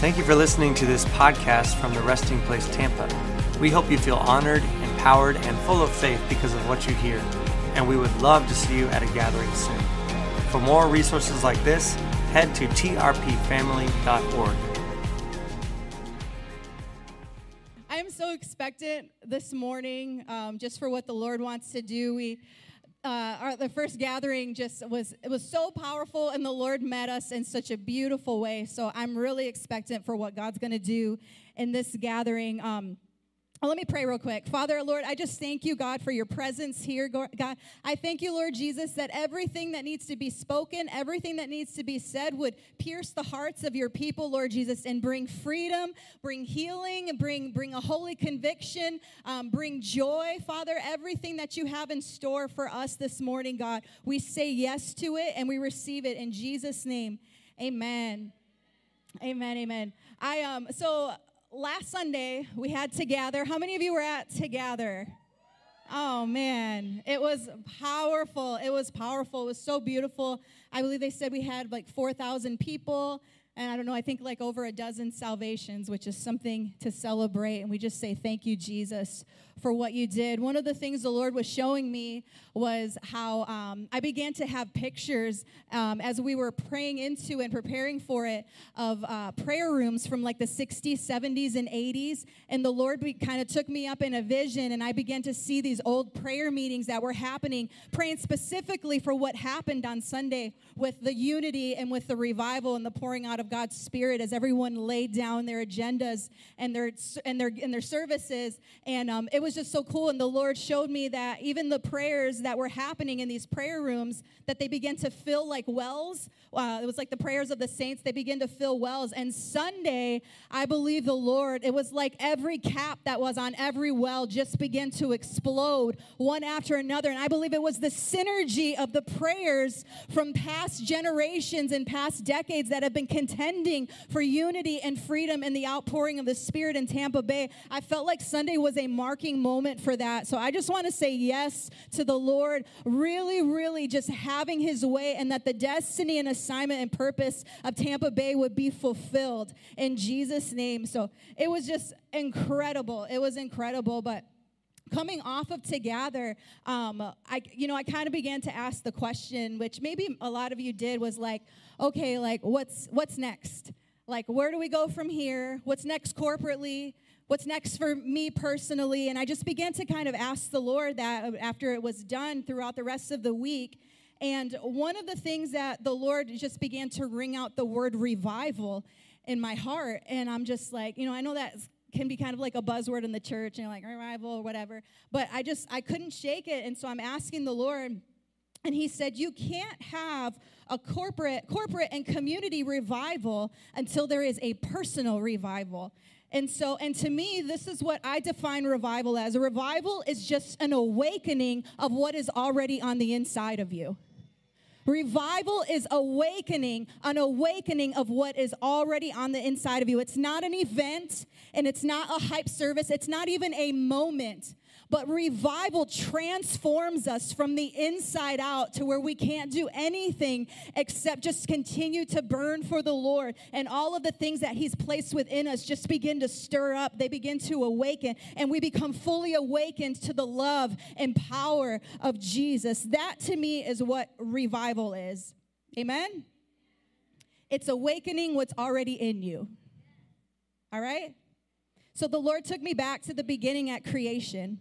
Thank you for listening to this podcast from the Resting Place Tampa. We hope you feel honored, empowered, and full of faith because of what you hear, and we would love to see you at a gathering soon. For more resources like this, head to trpfamily.org. I am so expectant this morning um, just for what the Lord wants to do. We uh, our, the first gathering just was it was so powerful and the lord met us in such a beautiful way. So i'm really expectant for what god's going to do in this gathering. Um, let me pray real quick. Father, Lord, I just thank you, God, for your presence here, God. I thank you, Lord Jesus, that everything that needs to be spoken, everything that needs to be said would pierce the hearts of your people, Lord Jesus, and bring freedom, bring healing, bring, bring a holy conviction, um, bring joy, Father. Everything that you have in store for us this morning, God, we say yes to it and we receive it in Jesus' name. Amen. Amen. Amen. I um so last Sunday we had Together. How many of you were at Together? Oh man, it was powerful. It was powerful. It was so beautiful. I believe they said we had like 4,000 people and I don't know, I think like over a dozen salvations, which is something to celebrate. And we just say, Thank you, Jesus, for what you did. One of the things the Lord was showing me was how um, I began to have pictures um, as we were praying into and preparing for it of uh, prayer rooms from like the 60s, 70s, and 80s. And the Lord kind of took me up in a vision, and I began to see these old prayer meetings that were happening, praying specifically for what happened on Sunday with the unity and with the revival and the pouring out of God's Spirit as everyone laid down their agendas and their and their and their services. And um, it was just so cool. And the Lord showed me that even the prayers that were happening in these prayer rooms, that they began to fill like wells. Uh, it was like the prayers of the saints. They begin to fill wells. And Sunday, I believe the Lord. It was like every cap that was on every well just began to explode one after another. And I believe it was the synergy of the prayers from past generations and past decades that have been contending for unity and freedom and the outpouring of the Spirit in Tampa Bay. I felt like Sunday was a marking moment for that. So I just want to say yes to the Lord, really, really just having his way, and that the destiny and assignment and purpose of Tampa Bay would be fulfilled in Jesus' name. So it was just incredible. It was incredible, but coming off of together um, i you know i kind of began to ask the question which maybe a lot of you did was like okay like what's what's next like where do we go from here what's next corporately what's next for me personally and i just began to kind of ask the lord that uh, after it was done throughout the rest of the week and one of the things that the lord just began to ring out the word revival in my heart and i'm just like you know i know that can be kind of like a buzzword in the church, and you know, like revival or whatever. But I just, I couldn't shake it. And so I'm asking the Lord, and he said, You can't have a corporate, corporate and community revival until there is a personal revival. And so, and to me, this is what I define revival as. A revival is just an awakening of what is already on the inside of you. Revival is awakening, an awakening of what is already on the inside of you. It's not an event and it's not a hype service, it's not even a moment. But revival transforms us from the inside out to where we can't do anything except just continue to burn for the Lord. And all of the things that He's placed within us just begin to stir up. They begin to awaken. And we become fully awakened to the love and power of Jesus. That to me is what revival is. Amen? It's awakening what's already in you. All right? So the Lord took me back to the beginning at creation.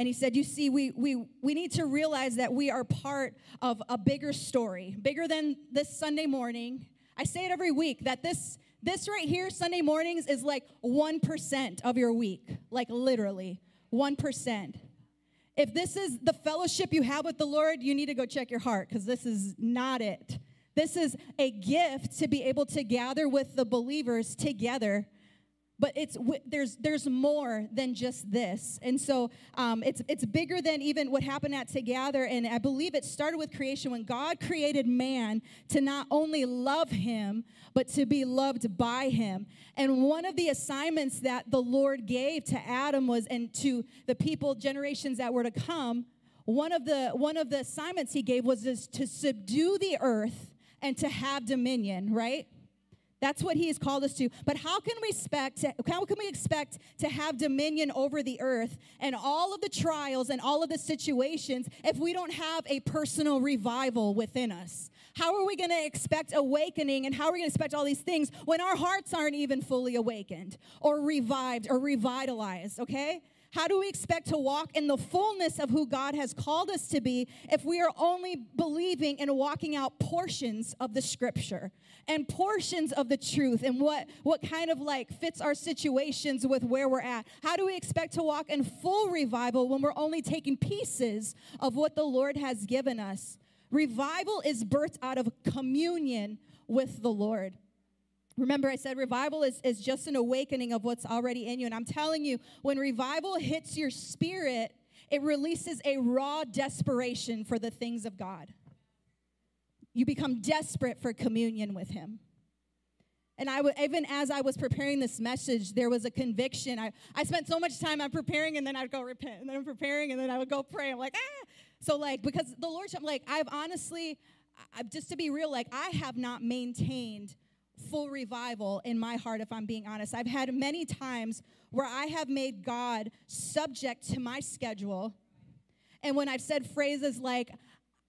And he said, You see, we, we, we need to realize that we are part of a bigger story, bigger than this Sunday morning. I say it every week that this, this right here, Sunday mornings, is like 1% of your week, like literally 1%. If this is the fellowship you have with the Lord, you need to go check your heart because this is not it. This is a gift to be able to gather with the believers together but it's there's there's more than just this. And so um, it's it's bigger than even what happened at together. And i believe it started with creation when god created man to not only love him but to be loved by him. And one of the assignments that the lord gave to adam was and to the people generations that were to come one of the one of the assignments he gave was to subdue the earth and to have dominion right That's what he has called us to. But how can we expect to, how can we expect to have dominion over the earth and all of the trials and all of the situations if we don't have a personal revival within us? How are we going to expect awakening and how are we going to expect all these things when our hearts aren't even fully awakened or revived or revitalized, okay? How do we expect to walk in the fullness of who God has called us to be if we are only believing and walking out portions of the scripture and portions of the truth and what, what kind of like fits our situations with where we're at? How do we expect to walk in full revival when we're only taking pieces of what the Lord has given us? Revival is birthed out of communion with the Lord. Remember, I said revival is, is just an awakening of what's already in you. And I'm telling you, when revival hits your spirit, it releases a raw desperation for the things of God. You become desperate for communion with Him. And I w- even as I was preparing this message, there was a conviction. I, I spent so much time I'm preparing, and then I'd go repent, and then I'm preparing, and then I would go pray. I'm like, ah. So, like, because the Lord, I'm like, I've honestly, I, just to be real, like, I have not maintained full revival in my heart, if I'm being honest. I've had many times where I have made God subject to my schedule. And when I've said phrases like,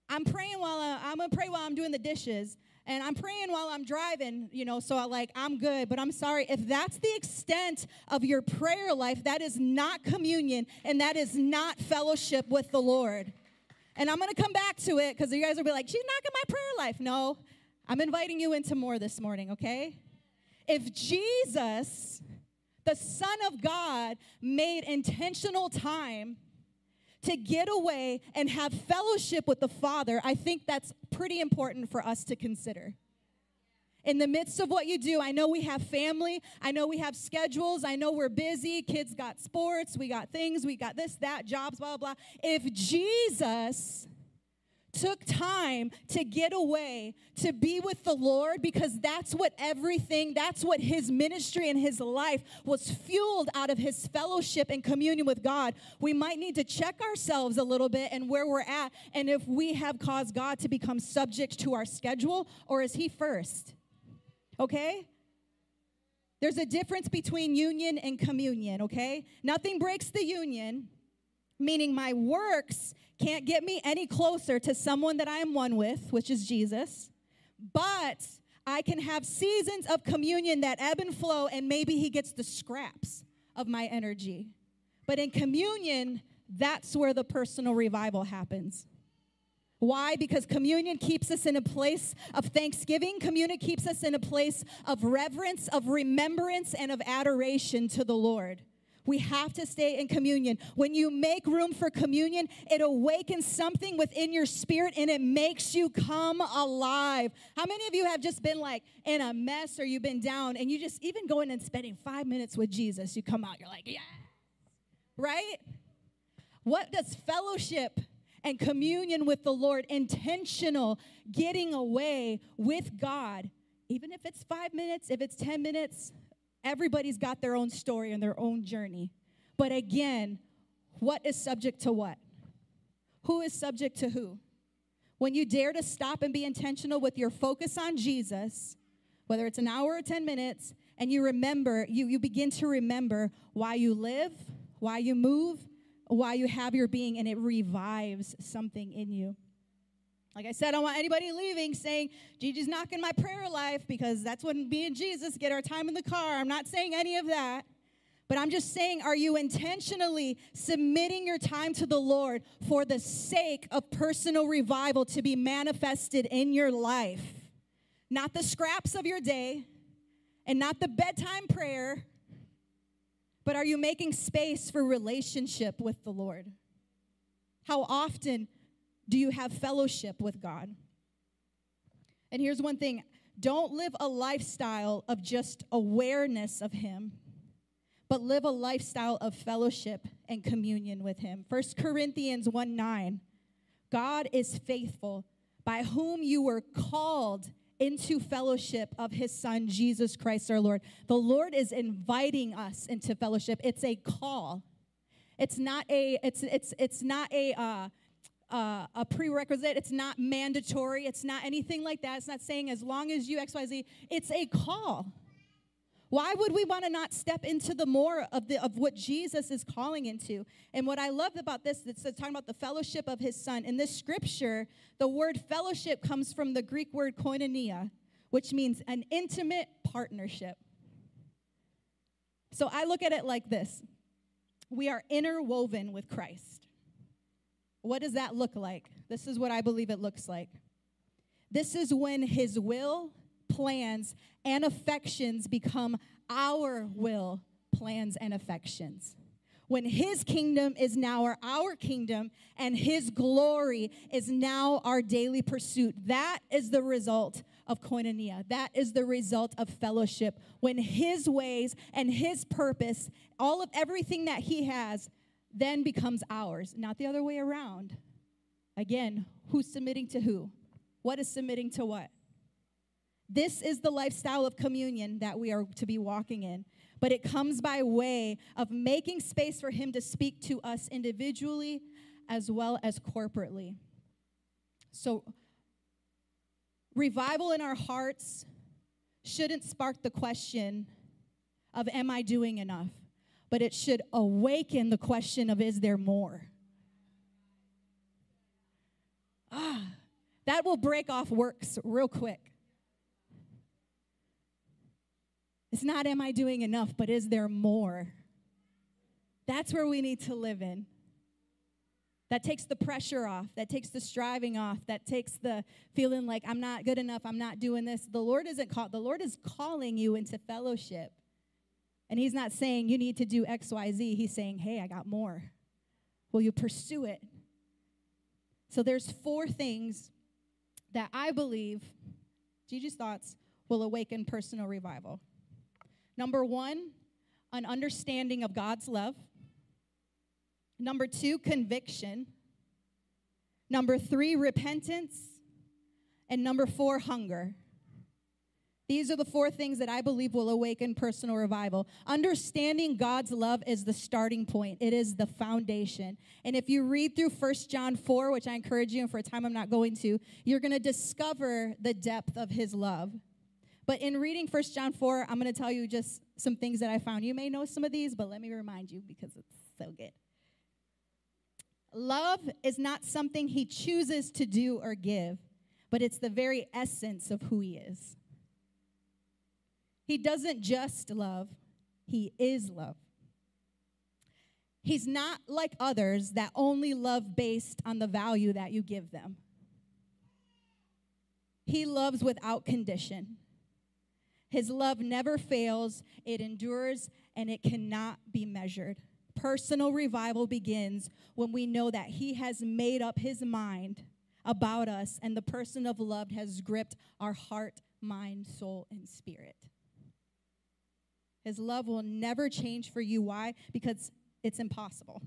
I'm praying while I, I'm gonna pray while I'm doing the dishes, and I'm praying while I'm driving, you know, so I like I'm good, but I'm sorry if that's the extent of your prayer life, that is not communion and that is not fellowship with the Lord. And I'm gonna come back to it because you guys will be like, she's knocking my prayer life. No, I'm inviting you into more this morning, okay? If Jesus, the Son of God, made intentional time to get away and have fellowship with the Father, I think that's pretty important for us to consider. In the midst of what you do, I know we have family. I know we have schedules. I know we're busy. Kids got sports. We got things. We got this, that, jobs, blah, blah. If Jesus took time to get away to be with the Lord because that's what everything, that's what his ministry and his life was fueled out of his fellowship and communion with God. We might need to check ourselves a little bit and where we're at and if we have caused God to become subject to our schedule or is he first? Okay? There's a difference between union and communion, okay? Nothing breaks the union, meaning my works can't get me any closer to someone that I am one with, which is Jesus. But I can have seasons of communion that ebb and flow, and maybe He gets the scraps of my energy. But in communion, that's where the personal revival happens. Why? Because communion keeps us in a place of thanksgiving. Communion keeps us in a place of reverence, of remembrance, and of adoration to the Lord. We have to stay in communion. When you make room for communion, it awakens something within your spirit and it makes you come alive. How many of you have just been like in a mess or you've been down and you just even going and spending five minutes with Jesus, you come out, you're like, yeah, right? What does fellowship and communion with the Lord, intentional getting away with God, even if it's five minutes, if it's 10 minutes, Everybody's got their own story and their own journey. But again, what is subject to what? Who is subject to who? When you dare to stop and be intentional with your focus on Jesus, whether it's an hour or 10 minutes, and you remember, you, you begin to remember why you live, why you move, why you have your being, and it revives something in you. Like I said, I don't want anybody leaving saying, Gigi's knocking my prayer life because that's when me and Jesus get our time in the car. I'm not saying any of that. But I'm just saying, are you intentionally submitting your time to the Lord for the sake of personal revival to be manifested in your life? Not the scraps of your day and not the bedtime prayer, but are you making space for relationship with the Lord? How often do you have fellowship with God? And here's one thing don't live a lifestyle of just awareness of Him, but live a lifestyle of fellowship and communion with Him. 1 Corinthians 1 9. God is faithful, by whom you were called into fellowship of his son Jesus Christ our Lord. The Lord is inviting us into fellowship. It's a call. It's not a it's it's it's not a uh uh, a prerequisite. It's not mandatory. It's not anything like that. It's not saying as long as you XYZ. It's a call. Why would we want to not step into the more of, the, of what Jesus is calling into? And what I love about this, it's talking about the fellowship of his son. In this scripture, the word fellowship comes from the Greek word koinonia, which means an intimate partnership. So I look at it like this we are interwoven with Christ. What does that look like? This is what I believe it looks like. This is when his will, plans, and affections become our will, plans, and affections. When his kingdom is now our, our kingdom and his glory is now our daily pursuit, that is the result of koinonia. That is the result of fellowship. When his ways and his purpose, all of everything that he has, then becomes ours, not the other way around. Again, who's submitting to who? What is submitting to what? This is the lifestyle of communion that we are to be walking in. But it comes by way of making space for Him to speak to us individually as well as corporately. So, revival in our hearts shouldn't spark the question of, Am I doing enough? But it should awaken the question of, Is there more? Ah, that will break off works real quick. It's not, am I doing enough, but is there more? That's where we need to live in. That takes the pressure off. That takes the striving off. That takes the feeling like I'm not good enough. I'm not doing this. The Lord isn't called. The Lord is calling you into fellowship. And He's not saying you need to do X, Y, Z. He's saying, hey, I got more. Will you pursue it? So there's four things that I believe, Gigi's thoughts, will awaken personal revival. Number one, an understanding of God's love. Number two, conviction. Number three, repentance. And number four, hunger. These are the four things that I believe will awaken personal revival. Understanding God's love is the starting point, it is the foundation. And if you read through First John 4, which I encourage you, and for a time I'm not going to, you're going to discover the depth of his love. But in reading 1 John 4, I'm going to tell you just some things that I found. You may know some of these, but let me remind you because it's so good. Love is not something he chooses to do or give, but it's the very essence of who he is. He doesn't just love, he is love. He's not like others that only love based on the value that you give them. He loves without condition. His love never fails, it endures, and it cannot be measured. Personal revival begins when we know that He has made up His mind about us, and the person of love has gripped our heart, mind, soul, and spirit. His love will never change for you. Why? Because it's impossible.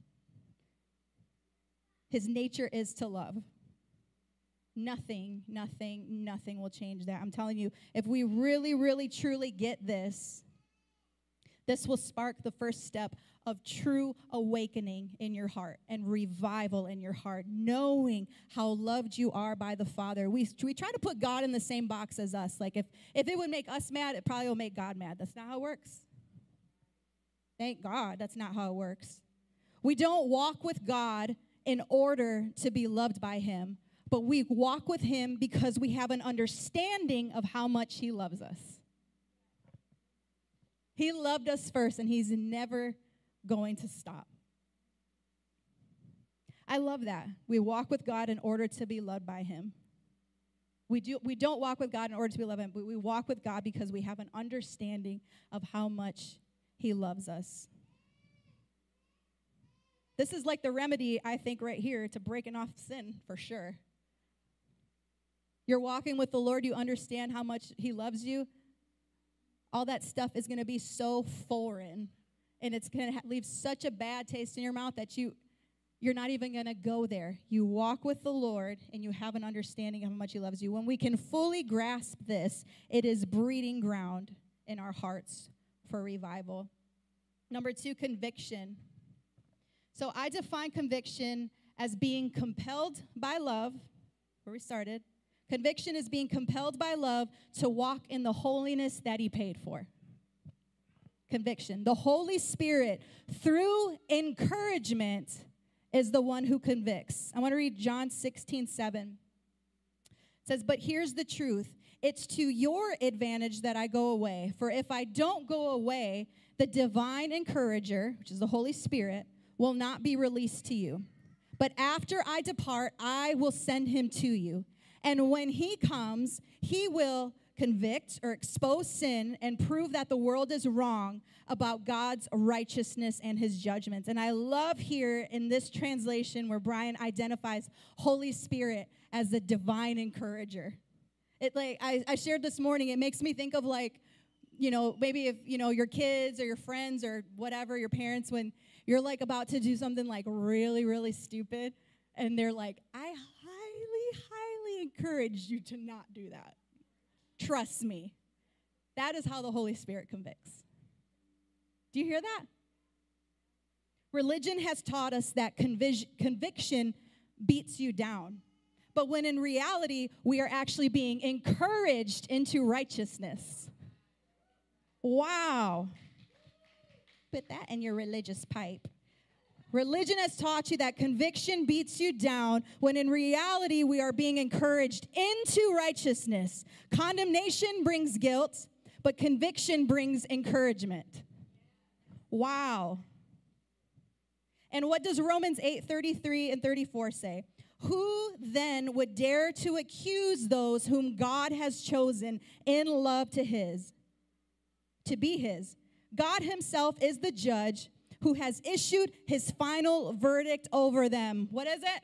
His nature is to love. Nothing, nothing, nothing will change that. I'm telling you, if we really, really, truly get this, this will spark the first step of true awakening in your heart and revival in your heart, knowing how loved you are by the Father. We, we try to put God in the same box as us. Like, if, if it would make us mad, it probably will make God mad. That's not how it works. Thank God, that's not how it works. We don't walk with God in order to be loved by Him but we walk with him because we have an understanding of how much he loves us. He loved us first, and he's never going to stop. I love that. We walk with God in order to be loved by him. We, do, we don't walk with God in order to be loved, by Him, but we walk with God because we have an understanding of how much he loves us. This is like the remedy, I think, right here to breaking off sin for sure. You're walking with the Lord, you understand how much He loves you. All that stuff is going to be so foreign and it's going to leave such a bad taste in your mouth that you you're not even going to go there. You walk with the Lord and you have an understanding of how much he loves you. When we can fully grasp this, it is breeding ground in our hearts for revival. Number 2, conviction. So I define conviction as being compelled by love, where we started. Conviction is being compelled by love to walk in the holiness that he paid for. Conviction. The Holy Spirit, through encouragement, is the one who convicts. I want to read John 16, 7. It says, But here's the truth it's to your advantage that I go away. For if I don't go away, the divine encourager, which is the Holy Spirit, will not be released to you. But after I depart, I will send him to you. And when he comes, he will convict or expose sin and prove that the world is wrong about God's righteousness and his judgments. And I love here in this translation where Brian identifies Holy Spirit as the divine encourager. It like I, I shared this morning, it makes me think of like, you know, maybe if you know your kids or your friends or whatever, your parents, when you're like about to do something like really, really stupid, and they're like, I highly, highly encourage you to not do that. Trust me. That is how the Holy Spirit convicts. Do you hear that? Religion has taught us that convic- conviction beats you down. But when in reality, we are actually being encouraged into righteousness. Wow. Put that in your religious pipe. Religion has taught you that conviction beats you down when in reality we are being encouraged into righteousness. Condemnation brings guilt, but conviction brings encouragement. Wow. And what does Romans 8 33 and 34 say? Who then would dare to accuse those whom God has chosen in love to his to be his? God himself is the judge who has issued his final verdict over them. What is it?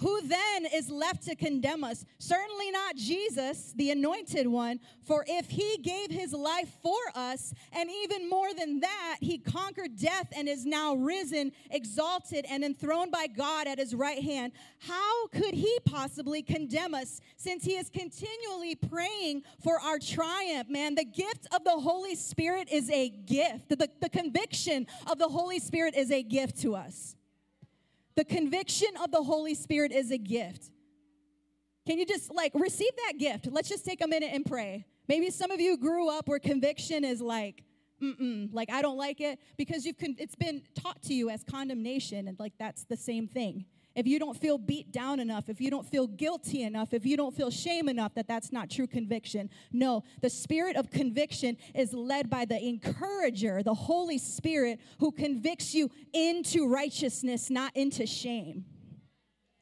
Who then is left to condemn us? Certainly not Jesus, the anointed one, for if he gave his life for us, and even more than that, he conquered death and is now risen, exalted, and enthroned by God at his right hand, how could he possibly condemn us since he is continually praying for our triumph? Man, the gift of the Holy Spirit is a gift. The, the conviction of the Holy Spirit is a gift to us. The conviction of the Holy Spirit is a gift. Can you just like receive that gift? Let's just take a minute and pray. Maybe some of you grew up where conviction is like, mm mm, like I don't like it because you've con- it's been taught to you as condemnation, and like that's the same thing if you don't feel beat down enough, if you don't feel guilty enough, if you don't feel shame enough, that that's not true conviction. No, the spirit of conviction is led by the encourager, the Holy Spirit, who convicts you into righteousness, not into shame.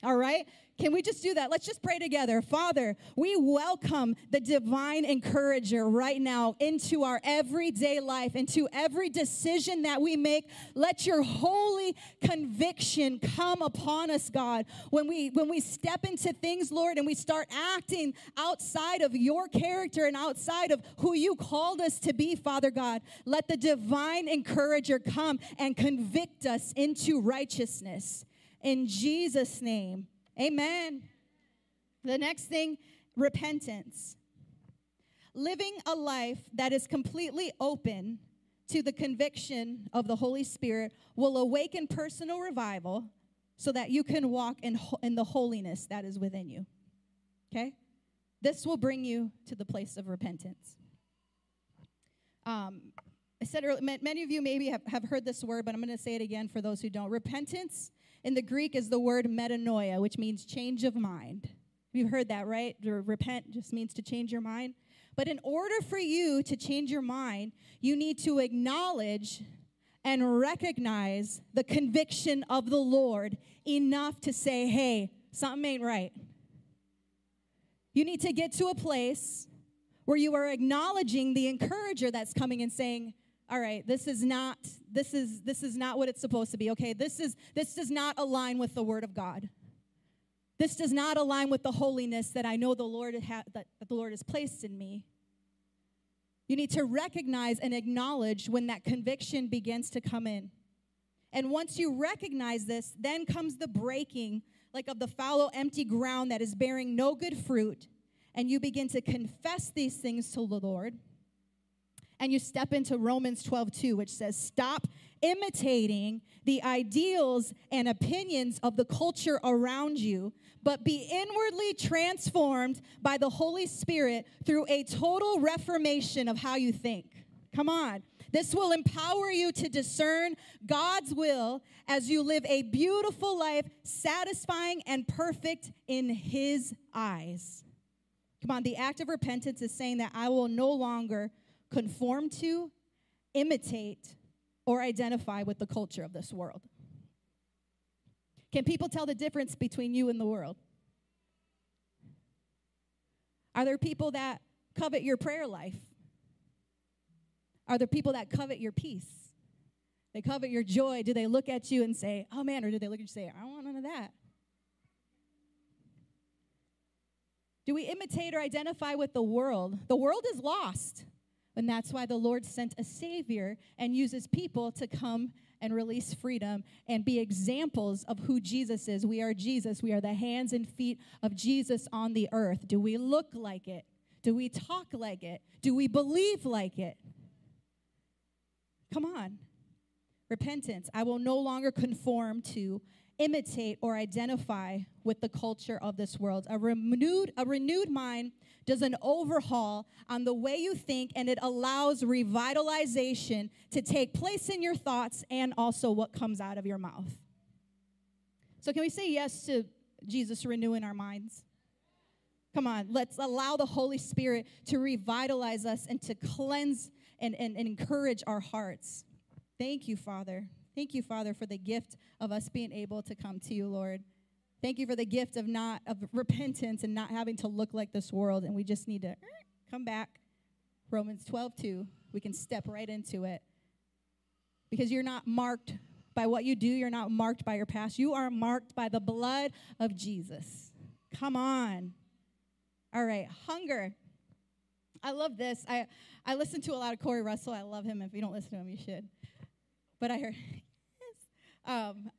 All right? Can we just do that? Let's just pray together. Father, we welcome the divine encourager right now into our everyday life, into every decision that we make. Let your holy conviction come upon us, God. When we when we step into things, Lord, and we start acting outside of your character and outside of who you called us to be, Father God, let the divine encourager come and convict us into righteousness. In Jesus' name. Amen. The next thing, repentance. Living a life that is completely open to the conviction of the Holy Spirit will awaken personal revival so that you can walk in, in the holiness that is within you. Okay? This will bring you to the place of repentance. Um, I said earlier, many of you maybe have, have heard this word, but I'm going to say it again for those who don't. Repentance in the Greek is the word metanoia, which means change of mind. You've heard that, right? Repent just means to change your mind. But in order for you to change your mind, you need to acknowledge and recognize the conviction of the Lord enough to say, hey, something ain't right. You need to get to a place where you are acknowledging the encourager that's coming and saying, all right this is not this is this is not what it's supposed to be okay? This is this does not align with the word of god. This does not align with the holiness that i know the lord ha- that, that the lord has placed in me. You need to recognize and acknowledge when that conviction begins to come in. And once you recognize this then comes the breaking like of the fallow empty ground that is bearing no good fruit and you begin to confess these things to the lord and you step into Romans 12 2, which says, Stop imitating the ideals and opinions of the culture around you, but be inwardly transformed by the Holy Spirit through a total reformation of how you think. Come on. This will empower you to discern God's will as you live a beautiful life, satisfying and perfect in His eyes. Come on, the act of repentance is saying that I will no longer conform to, imitate, or identify with the culture of this world. Can people tell the difference between you and the world? Are there people that covet your prayer life? Are there people that covet your peace? They covet your joy. Do they look at you and say, oh man, or do they look at you and say, I don't want none of that? Do we imitate or identify with the world? The world is lost. And that's why the Lord sent a Savior and uses people to come and release freedom and be examples of who Jesus is. We are Jesus. We are the hands and feet of Jesus on the earth. Do we look like it? Do we talk like it? Do we believe like it? Come on. Repentance. I will no longer conform to, imitate, or identify with the culture of this world. A renewed, a renewed mind does an overhaul on the way you think, and it allows revitalization to take place in your thoughts and also what comes out of your mouth. So, can we say yes to Jesus renewing our minds? Come on, let's allow the Holy Spirit to revitalize us and to cleanse and, and, and encourage our hearts. Thank you, Father. Thank you, Father, for the gift of us being able to come to you, Lord. Thank you for the gift of not of repentance and not having to look like this world. And we just need to come back. Romans 12, 2. We can step right into it. Because you're not marked by what you do, you're not marked by your past. You are marked by the blood of Jesus. Come on. All right, hunger. I love this. I, I listen to a lot of Corey Russell. I love him. If you don't listen to him, you should. But I heard, um,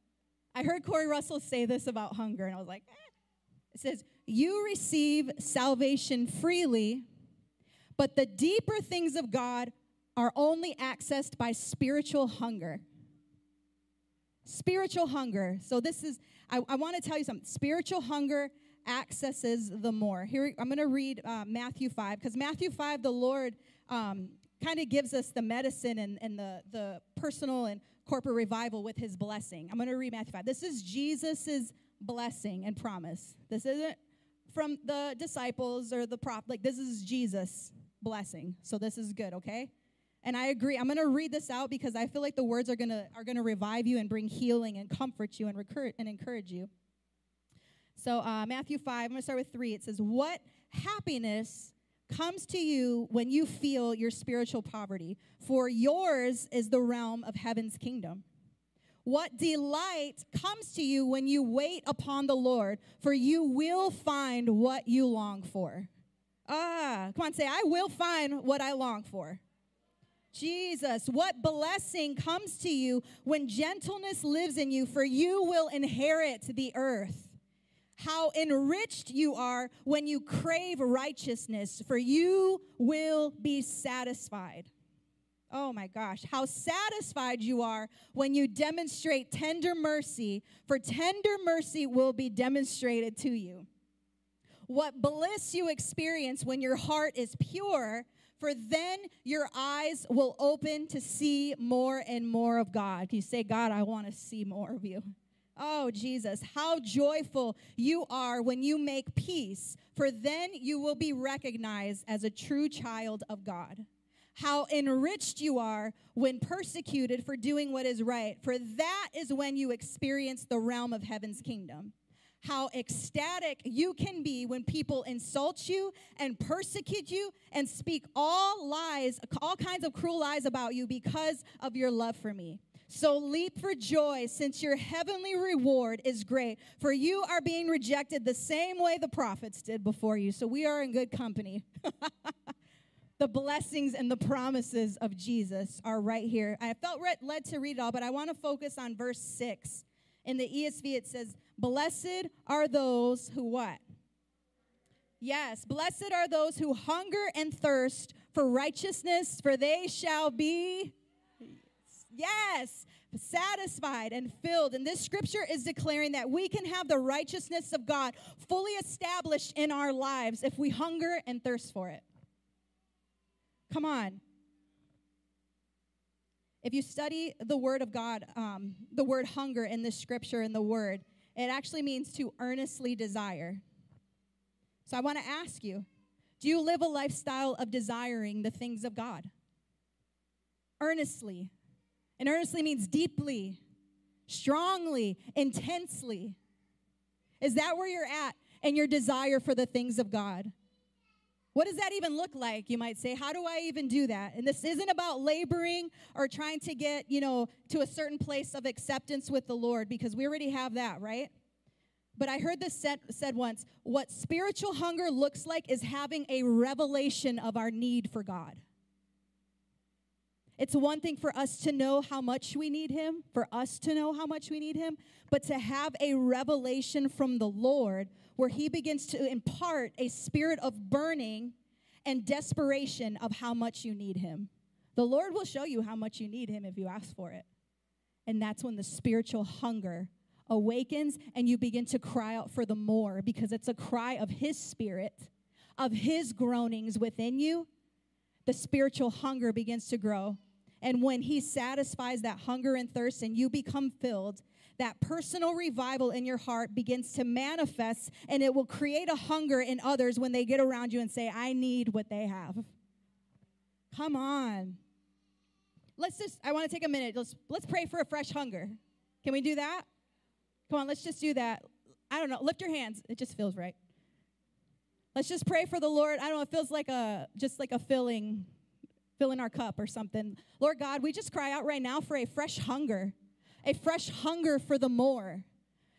I heard Corey Russell say this about hunger, and I was like, eh. it says, You receive salvation freely, but the deeper things of God are only accessed by spiritual hunger. Spiritual hunger. So, this is, I, I want to tell you something. Spiritual hunger accesses the more. Here, I'm going to read uh, Matthew 5, because Matthew 5, the Lord um, kind of gives us the medicine and, and the, the personal and corporate revival with his blessing. I'm going to read Matthew 5. This is Jesus' blessing and promise. This isn't from the disciples or the prophet. Like, this is Jesus' blessing. So, this is good, okay? And I agree. I'm going to read this out because I feel like the words are going to are going to revive you and bring healing and comfort you and recur- and encourage you. So, uh, Matthew 5, I'm going to start with 3. It says, What happiness comes to you when you feel your spiritual poverty, for yours is the realm of heaven's kingdom. What delight comes to you when you wait upon the Lord, for you will find what you long for. Ah, come on, say, I will find what I long for. Jesus, what blessing comes to you when gentleness lives in you, for you will inherit the earth how enriched you are when you crave righteousness, for you will be satisfied. Oh my gosh, how satisfied you are when you demonstrate tender mercy, for tender mercy will be demonstrated to you. What bliss you experience when your heart is pure, for then your eyes will open to see more and more of God. You say, God, I want to see more of you. Oh, Jesus, how joyful you are when you make peace, for then you will be recognized as a true child of God. How enriched you are when persecuted for doing what is right, for that is when you experience the realm of heaven's kingdom. How ecstatic you can be when people insult you and persecute you and speak all lies, all kinds of cruel lies about you because of your love for me. So leap for joy, since your heavenly reward is great. For you are being rejected the same way the prophets did before you. So we are in good company. the blessings and the promises of Jesus are right here. I felt led to read it all, but I want to focus on verse 6. In the ESV, it says, Blessed are those who what? Yes, blessed are those who hunger and thirst for righteousness, for they shall be, yes, satisfied and filled. And this scripture is declaring that we can have the righteousness of God fully established in our lives if we hunger and thirst for it. Come on. If you study the word of God, um, the word hunger in this scripture in the word, it actually means to earnestly desire. So I want to ask you do you live a lifestyle of desiring the things of God? Earnestly. And earnestly means deeply, strongly, intensely. Is that where you're at in your desire for the things of God? What does that even look like? You might say, how do I even do that? And this isn't about laboring or trying to get, you know, to a certain place of acceptance with the Lord because we already have that, right? But I heard this said, said once what spiritual hunger looks like is having a revelation of our need for God. It's one thing for us to know how much we need Him, for us to know how much we need Him, but to have a revelation from the Lord where He begins to impart a spirit of burning and desperation of how much you need Him. The Lord will show you how much you need Him if you ask for it. And that's when the spiritual hunger awakens and you begin to cry out for the more because it's a cry of His Spirit, of His groanings within you. The spiritual hunger begins to grow. And when He satisfies that hunger and thirst and you become filled, that personal revival in your heart begins to manifest and it will create a hunger in others when they get around you and say, I need what they have. Come on. Let's just, I want to take a minute. Let's, let's pray for a fresh hunger. Can we do that? Come on, let's just do that. I don't know. Lift your hands. It just feels right. Let's just pray for the Lord. I don't know. It feels like a, just like a filling fill in our cup or something. Lord God, we just cry out right now for a fresh hunger, a fresh hunger for the more.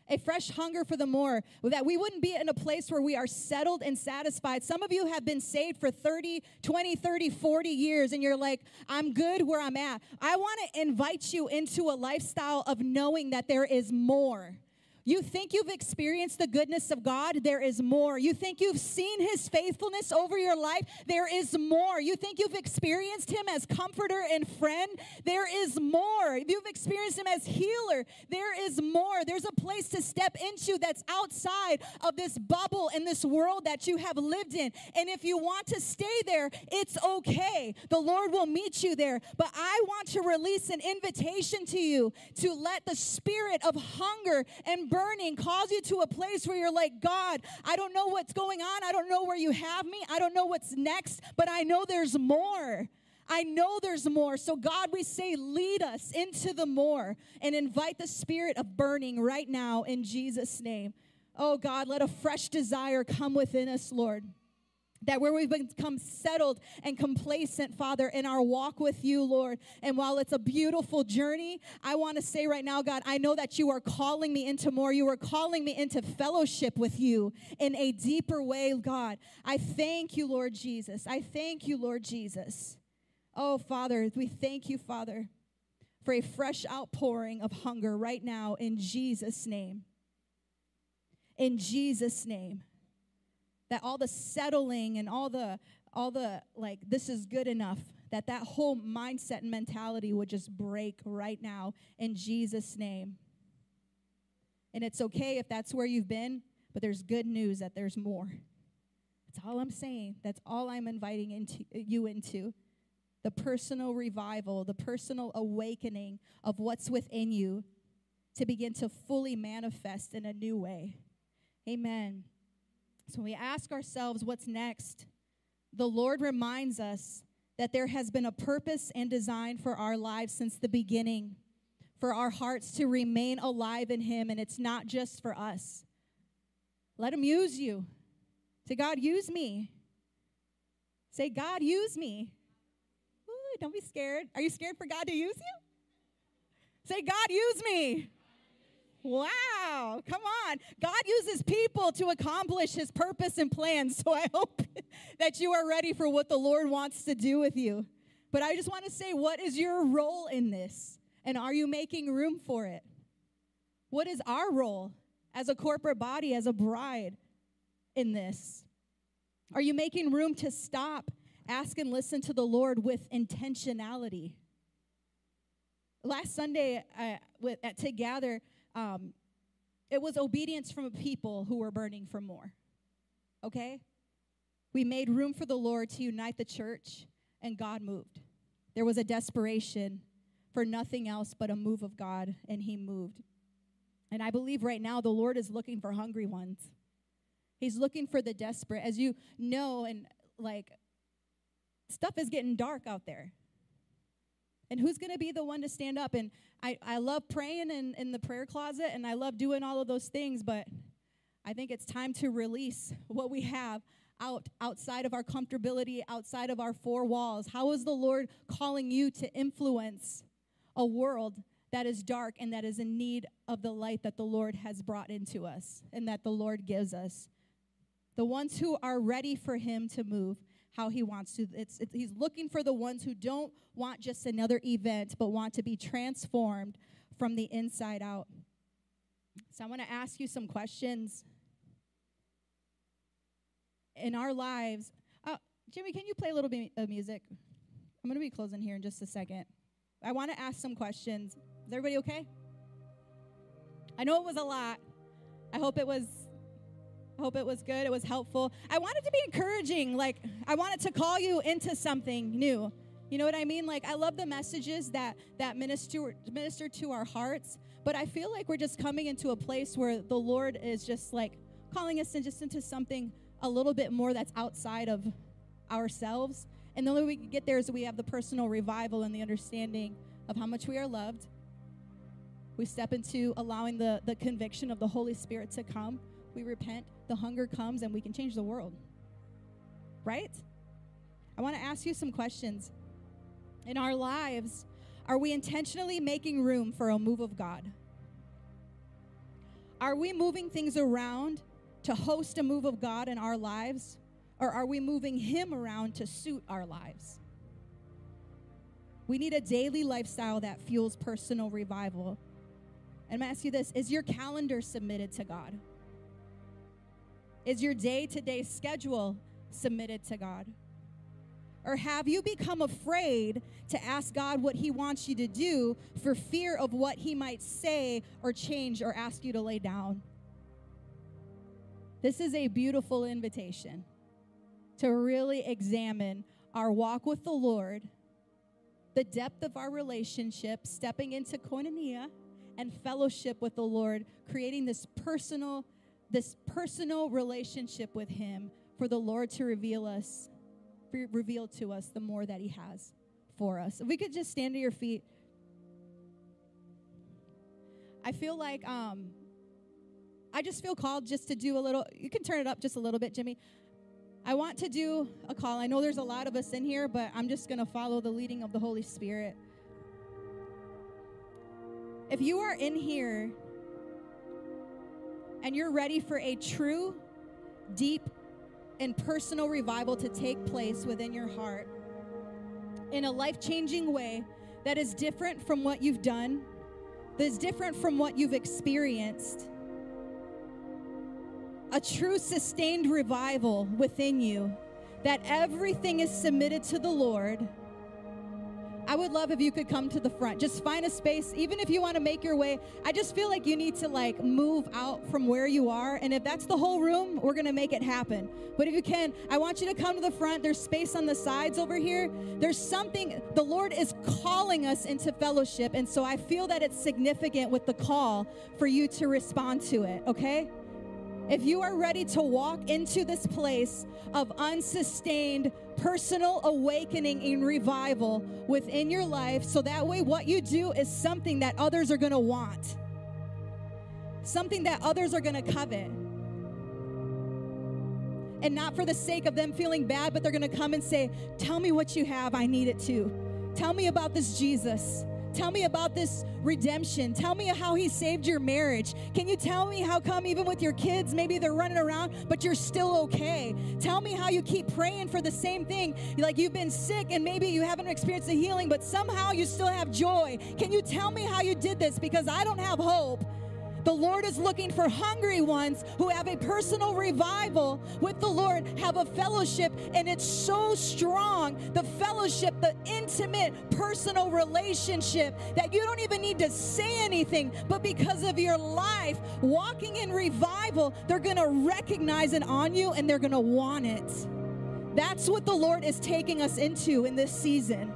A fresh hunger for the more, that we wouldn't be in a place where we are settled and satisfied. Some of you have been saved for 30, 20, 30, 40 years, and you're like, I'm good where I'm at. I want to invite you into a lifestyle of knowing that there is more you think you've experienced the goodness of God? There is more. You think you've seen his faithfulness over your life? There is more. You think you've experienced him as comforter and friend? There is more. You've experienced him as healer, there is more. There's a place to step into that's outside of this bubble and this world that you have lived in. And if you want to stay there, it's okay. The Lord will meet you there. But I want to release an invitation to you to let the spirit of hunger and burning calls you to a place where you're like, God, I don't know what's going on. I don't know where you have me. I don't know what's next, but I know there's more. I know there's more. So, God, we say, lead us into the more and invite the spirit of burning right now in Jesus' name. Oh, God, let a fresh desire come within us, Lord. That where we've become settled and complacent, Father, in our walk with you, Lord. And while it's a beautiful journey, I want to say right now, God, I know that you are calling me into more. You are calling me into fellowship with you in a deeper way, God. I thank you, Lord Jesus. I thank you, Lord Jesus. Oh, Father, we thank you, Father, for a fresh outpouring of hunger right now in Jesus' name. In Jesus' name that all the settling and all the all the like this is good enough that that whole mindset and mentality would just break right now in Jesus name. And it's okay if that's where you've been, but there's good news that there's more. That's all I'm saying. That's all I'm inviting into you into. The personal revival, the personal awakening of what's within you to begin to fully manifest in a new way. Amen. So we ask ourselves, what's next? The Lord reminds us that there has been a purpose and design for our lives since the beginning, for our hearts to remain alive in Him, and it's not just for us. Let Him use you. Say, God, use me. Say, God, use me. Ooh, don't be scared. Are you scared for God to use you? Say, God, use me. Wow, come on. God uses people to accomplish his purpose and plans. So I hope that you are ready for what the Lord wants to do with you. But I just want to say, what is your role in this? And are you making room for it? What is our role as a corporate body, as a bride in this? Are you making room to stop, ask, and listen to the Lord with intentionality? Last Sunday uh, with, at Together, um, it was obedience from a people who were burning for more. Okay? We made room for the Lord to unite the church, and God moved. There was a desperation for nothing else but a move of God, and He moved. And I believe right now the Lord is looking for hungry ones. He's looking for the desperate. As you know, and like, stuff is getting dark out there. And who's going to be the one to stand up? And I, I love praying in, in the prayer closet and I love doing all of those things, but I think it's time to release what we have out outside of our comfortability, outside of our four walls. How is the Lord calling you to influence a world that is dark and that is in need of the light that the Lord has brought into us and that the Lord gives us? The ones who are ready for Him to move how he wants to. It's, it's, he's looking for the ones who don't want just another event, but want to be transformed from the inside out. So I want to ask you some questions. In our lives, uh, Jimmy, can you play a little bit of music? I'm going to be closing here in just a second. I want to ask some questions. Is everybody okay? I know it was a lot. I hope it was Hope it was good. It was helpful. I wanted to be encouraging. Like, I wanted to call you into something new. You know what I mean? Like, I love the messages that that minister minister to our hearts. But I feel like we're just coming into a place where the Lord is just like calling us in just into something a little bit more that's outside of ourselves. And the only way we can get there is we have the personal revival and the understanding of how much we are loved. We step into allowing the, the conviction of the Holy Spirit to come. We repent the hunger comes and we can change the world. Right? I want to ask you some questions. In our lives, are we intentionally making room for a move of God? Are we moving things around to host a move of God in our lives? Or are we moving Him around to suit our lives? We need a daily lifestyle that fuels personal revival. And I'm going to ask you this Is your calendar submitted to God? Is your day to day schedule submitted to God? Or have you become afraid to ask God what He wants you to do for fear of what He might say or change or ask you to lay down? This is a beautiful invitation to really examine our walk with the Lord, the depth of our relationship, stepping into koinonia and fellowship with the Lord, creating this personal this personal relationship with Him for the Lord to reveal us, reveal to us the more that He has for us. If we could just stand to your feet. I feel like um, I just feel called just to do a little. You can turn it up just a little bit, Jimmy. I want to do a call. I know there's a lot of us in here, but I'm just going to follow the leading of the Holy Spirit. If you are in here and you're ready for a true, deep, and personal revival to take place within your heart in a life changing way that is different from what you've done, that is different from what you've experienced, a true sustained revival within you, that everything is submitted to the Lord I would love if you could come to the front. Just find a space, even if you want to make your way. I just feel like you need to like move out from where you are. And if that's the whole room, we're going to make it happen. But if you can, I want you to come to the front. There's space on the sides over here. There's something, the Lord is calling us into fellowship. And so I feel that it's significant with the call for you to respond to it, okay? If you are ready to walk into this place of unsustained personal awakening and revival within your life, so that way what you do is something that others are going to want, something that others are going to covet. And not for the sake of them feeling bad, but they're going to come and say, Tell me what you have. I need it too. Tell me about this Jesus. Tell me about this redemption. Tell me how he saved your marriage. Can you tell me how come even with your kids, maybe they're running around, but you're still okay? Tell me how you keep praying for the same thing. Like you've been sick and maybe you haven't experienced the healing, but somehow you still have joy. Can you tell me how you did this? Because I don't have hope. The Lord is looking for hungry ones who have a personal revival with the Lord, have a fellowship, and it's so strong the fellowship, the intimate personal relationship that you don't even need to say anything, but because of your life walking in revival, they're going to recognize it on you and they're going to want it. That's what the Lord is taking us into in this season.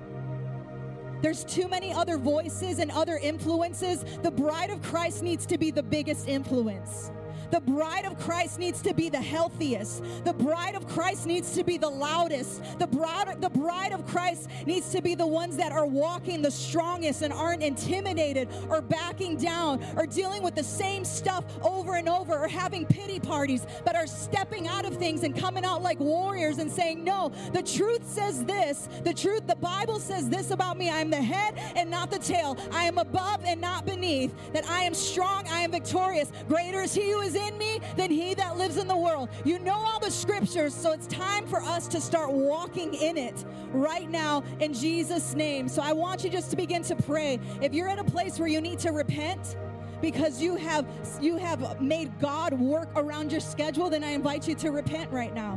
There's too many other voices and other influences. The bride of Christ needs to be the biggest influence. The bride of Christ needs to be the healthiest. The bride of Christ needs to be the loudest. The bride, the bride of Christ needs to be the ones that are walking the strongest and aren't intimidated or backing down or dealing with the same stuff over and over or having pity parties, but are stepping out of things and coming out like warriors and saying, No, the truth says this. The truth, the Bible says this about me. I am the head and not the tail. I am above and not beneath. That I am strong, I am victorious. Greater is he who is in me than he that lives in the world. You know all the scriptures, so it's time for us to start walking in it right now in Jesus' name. So I want you just to begin to pray. If you're at a place where you need to repent, because you have you have made God work around your schedule, then I invite you to repent right now.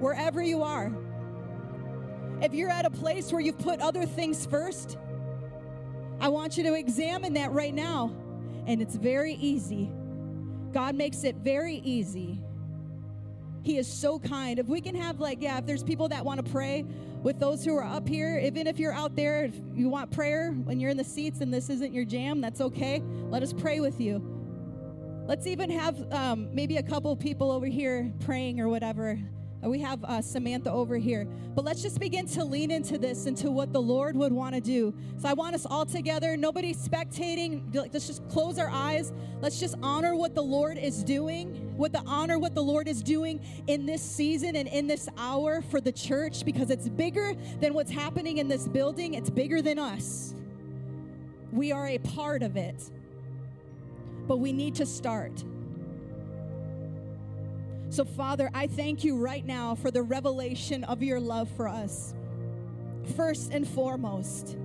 Wherever you are. If you're at a place where you've put other things first, I want you to examine that right now. And it's very easy God makes it very easy. He is so kind. If we can have, like, yeah, if there's people that want to pray with those who are up here, even if you're out there, if you want prayer when you're in the seats and this isn't your jam, that's okay. Let us pray with you. Let's even have um, maybe a couple people over here praying or whatever. We have uh, Samantha over here. But let's just begin to lean into this, into what the Lord would want to do. So I want us all together, nobody spectating. Let's just close our eyes. Let's just honor what the Lord is doing, what the honor what the Lord is doing in this season and in this hour for the church because it's bigger than what's happening in this building, it's bigger than us. We are a part of it. But we need to start. So, Father, I thank you right now for the revelation of your love for us. First and foremost,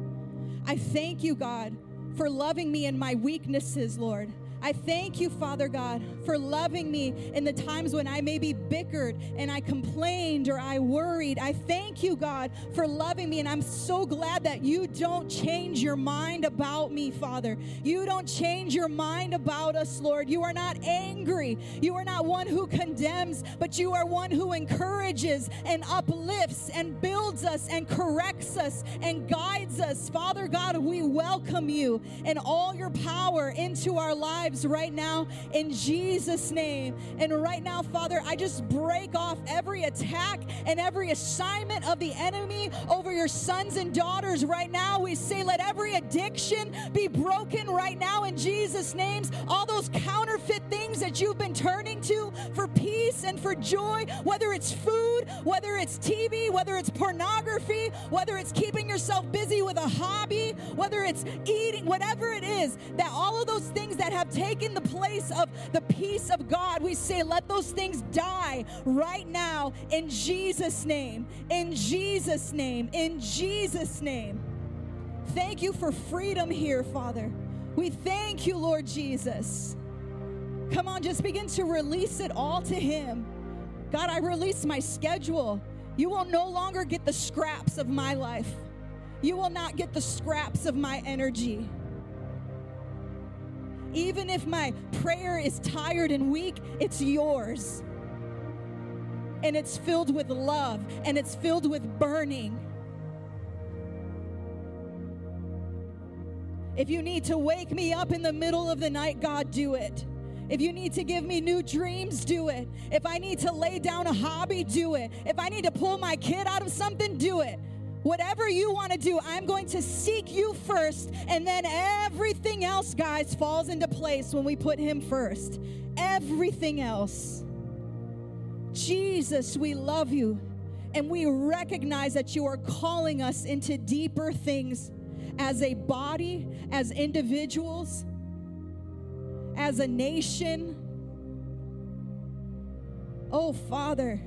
I thank you, God, for loving me in my weaknesses, Lord. I thank you, Father God, for loving me in the times when I maybe bickered and I complained or I worried. I thank you, God, for loving me. And I'm so glad that you don't change your mind about me, Father. You don't change your mind about us, Lord. You are not angry. You are not one who condemns, but you are one who encourages and uplifts and builds us and corrects us and guides us. Father God, we welcome you and all your power into our lives lives right now in Jesus' name. And right now, Father, I just break off every attack and every assignment of the enemy over your sons and daughters right now. We say, let every addiction be broken right now in Jesus' names. All those counterfeit things that you've been turning to for peace and for joy, whether it's food, whether it's TV, whether it's pornography, whether it's keeping yourself busy with a hobby, whether it's eating, whatever it is, that all of those things that have taken taken the place of the peace of God, we say, let those things die right now in Jesus' name. In Jesus' name. In Jesus' name. Thank you for freedom here, Father. We thank you, Lord Jesus. Come on, just begin to release it all to Him. God, I release my schedule. You will no longer get the scraps of my life. You will not get the scraps of my energy. Even if my prayer is tired and weak, it's yours. And it's filled with love and it's filled with burning. If you need to wake me up in the middle of the night, God, do it. If you need to give me new dreams, do it. If I need to lay down a hobby, do it. If I need to pull my kid out of something, do it. Whatever you want to do, I'm going to seek you first, and then everything else, guys, falls into place when we put Him first. Everything else. Jesus, we love you, and we recognize that you are calling us into deeper things as a body, as individuals, as a nation. Oh, Father.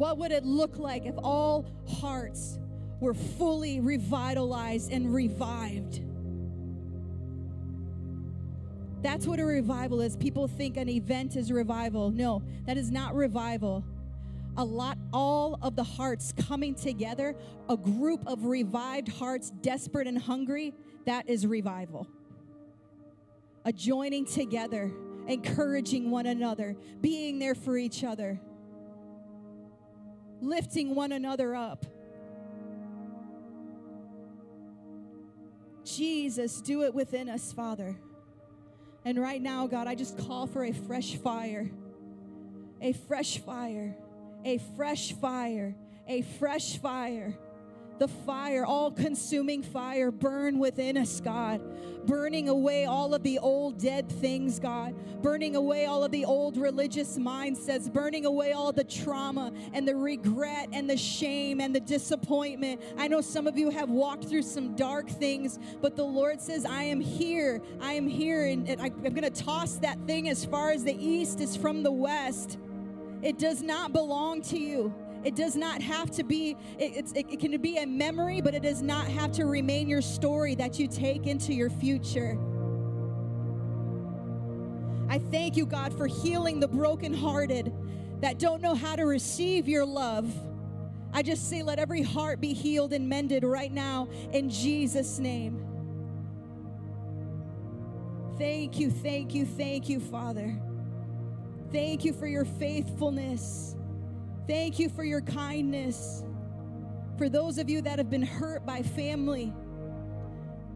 What would it look like if all hearts were fully revitalized and revived? That's what a revival is. People think an event is revival. No, that is not revival. A lot, all of the hearts coming together, a group of revived hearts, desperate and hungry, that is revival. A joining together, encouraging one another, being there for each other, lifting one another up. Jesus, do it within us, Father. And right now, God, I just call for a fresh fire, a fresh fire, a fresh fire, a fresh fire the fire, all consuming fire, burn within us, God. Burning away all of the old dead things, God. Burning away all of the old religious mindsets. Burning away all the trauma and the regret and the shame and the disappointment. I know some of you have walked through some dark things, but the Lord says, I am here. I am here. And, I, I'm going to toss that thing as far as the east is from the west. It does not belong to you. It does not have to be, it, it, it can be a memory, but it does not have to remain your story that you take into your future. I thank you, God, for healing the brokenhearted that don't know how to receive your love. I just say, let every heart be healed and mended right now in Jesus' name. Thank you, thank you, thank you, Father. Thank you for your faithfulness. Thank you for your kindness. For those of you that have been hurt by family,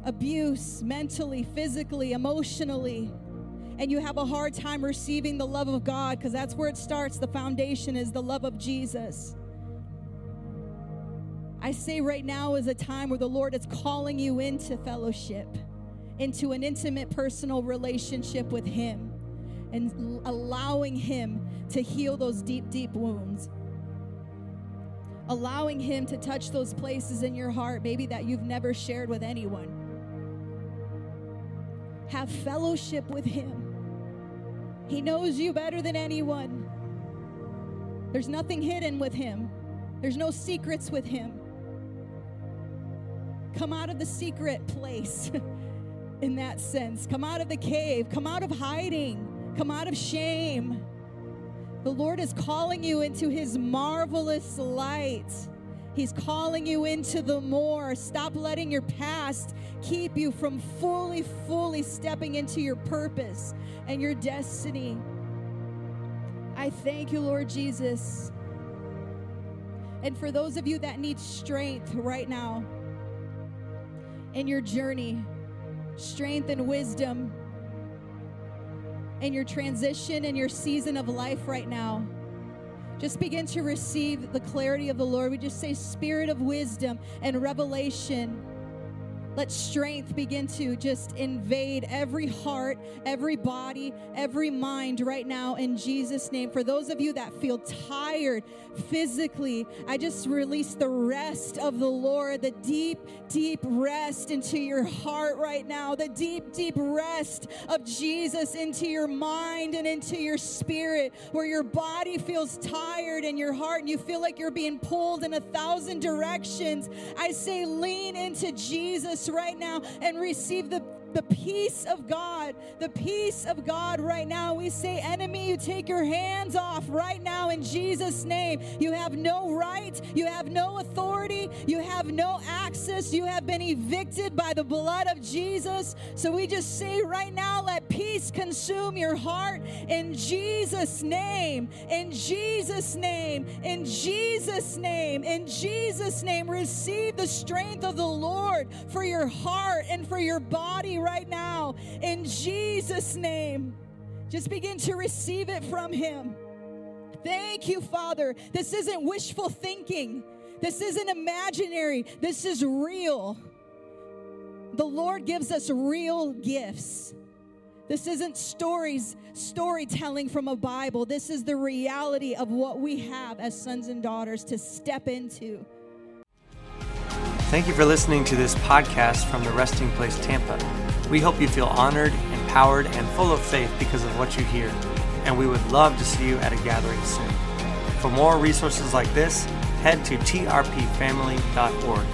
abuse, mentally, physically, emotionally, and you have a hard time receiving the love of God, because that's where it starts. The foundation is the love of Jesus. I say right now is a time where the Lord is calling you into fellowship, into an intimate personal relationship with Him, and allowing Him to heal those deep, deep wounds allowing Him to touch those places in your heart, maybe that you've never shared with anyone. Have fellowship with Him. He knows you better than anyone. There's nothing hidden with Him, there's no secrets with Him. Come out of the secret place in that sense. Come out of the cave. Come out of hiding. Come out of shame. The Lord is calling you into his marvelous light. He's calling you into the more. Stop letting your past keep you from fully, fully stepping into your purpose and your destiny. I thank you, Lord Jesus. And for those of you that need strength right now in your journey, strength and wisdom, in your transition and your season of life right now. Just begin to receive the clarity of the Lord. We just say, Spirit of wisdom and revelation let strength begin to just invade every heart, every body, every mind right now in Jesus' name. For those of you that feel tired physically, I just release the rest of the Lord, the deep, deep rest into your heart right now, the deep, deep rest of Jesus into your mind and into your spirit, where your body feels tired and your heart and you feel like you're being pulled in a thousand directions. I say, lean into Jesus right now and receive the the peace of God, the peace of God right now. We say, enemy, you take your hands off right now in Jesus' name. You have no right, you have no authority, you have no access. You have been evicted by the blood of Jesus. So we just say right now, let peace consume your heart in Jesus' name, in Jesus' name, in Jesus' name, in Jesus' name. Receive the strength of the Lord for your heart and for your body right now in Jesus' name. Just begin to receive it from Him. Thank you, Father. This isn't wishful thinking, this isn't imaginary, this is real. The Lord gives us real gifts. This isn't stories, storytelling from a Bible. This is the reality of what we have as sons and daughters to step into. Thank you for listening to this podcast from the Resting Place Tampa. We hope you feel honored, empowered, and full of faith because of what you hear, and we would love to see you at a gathering soon. For more resources like this, head to trpfamily.org.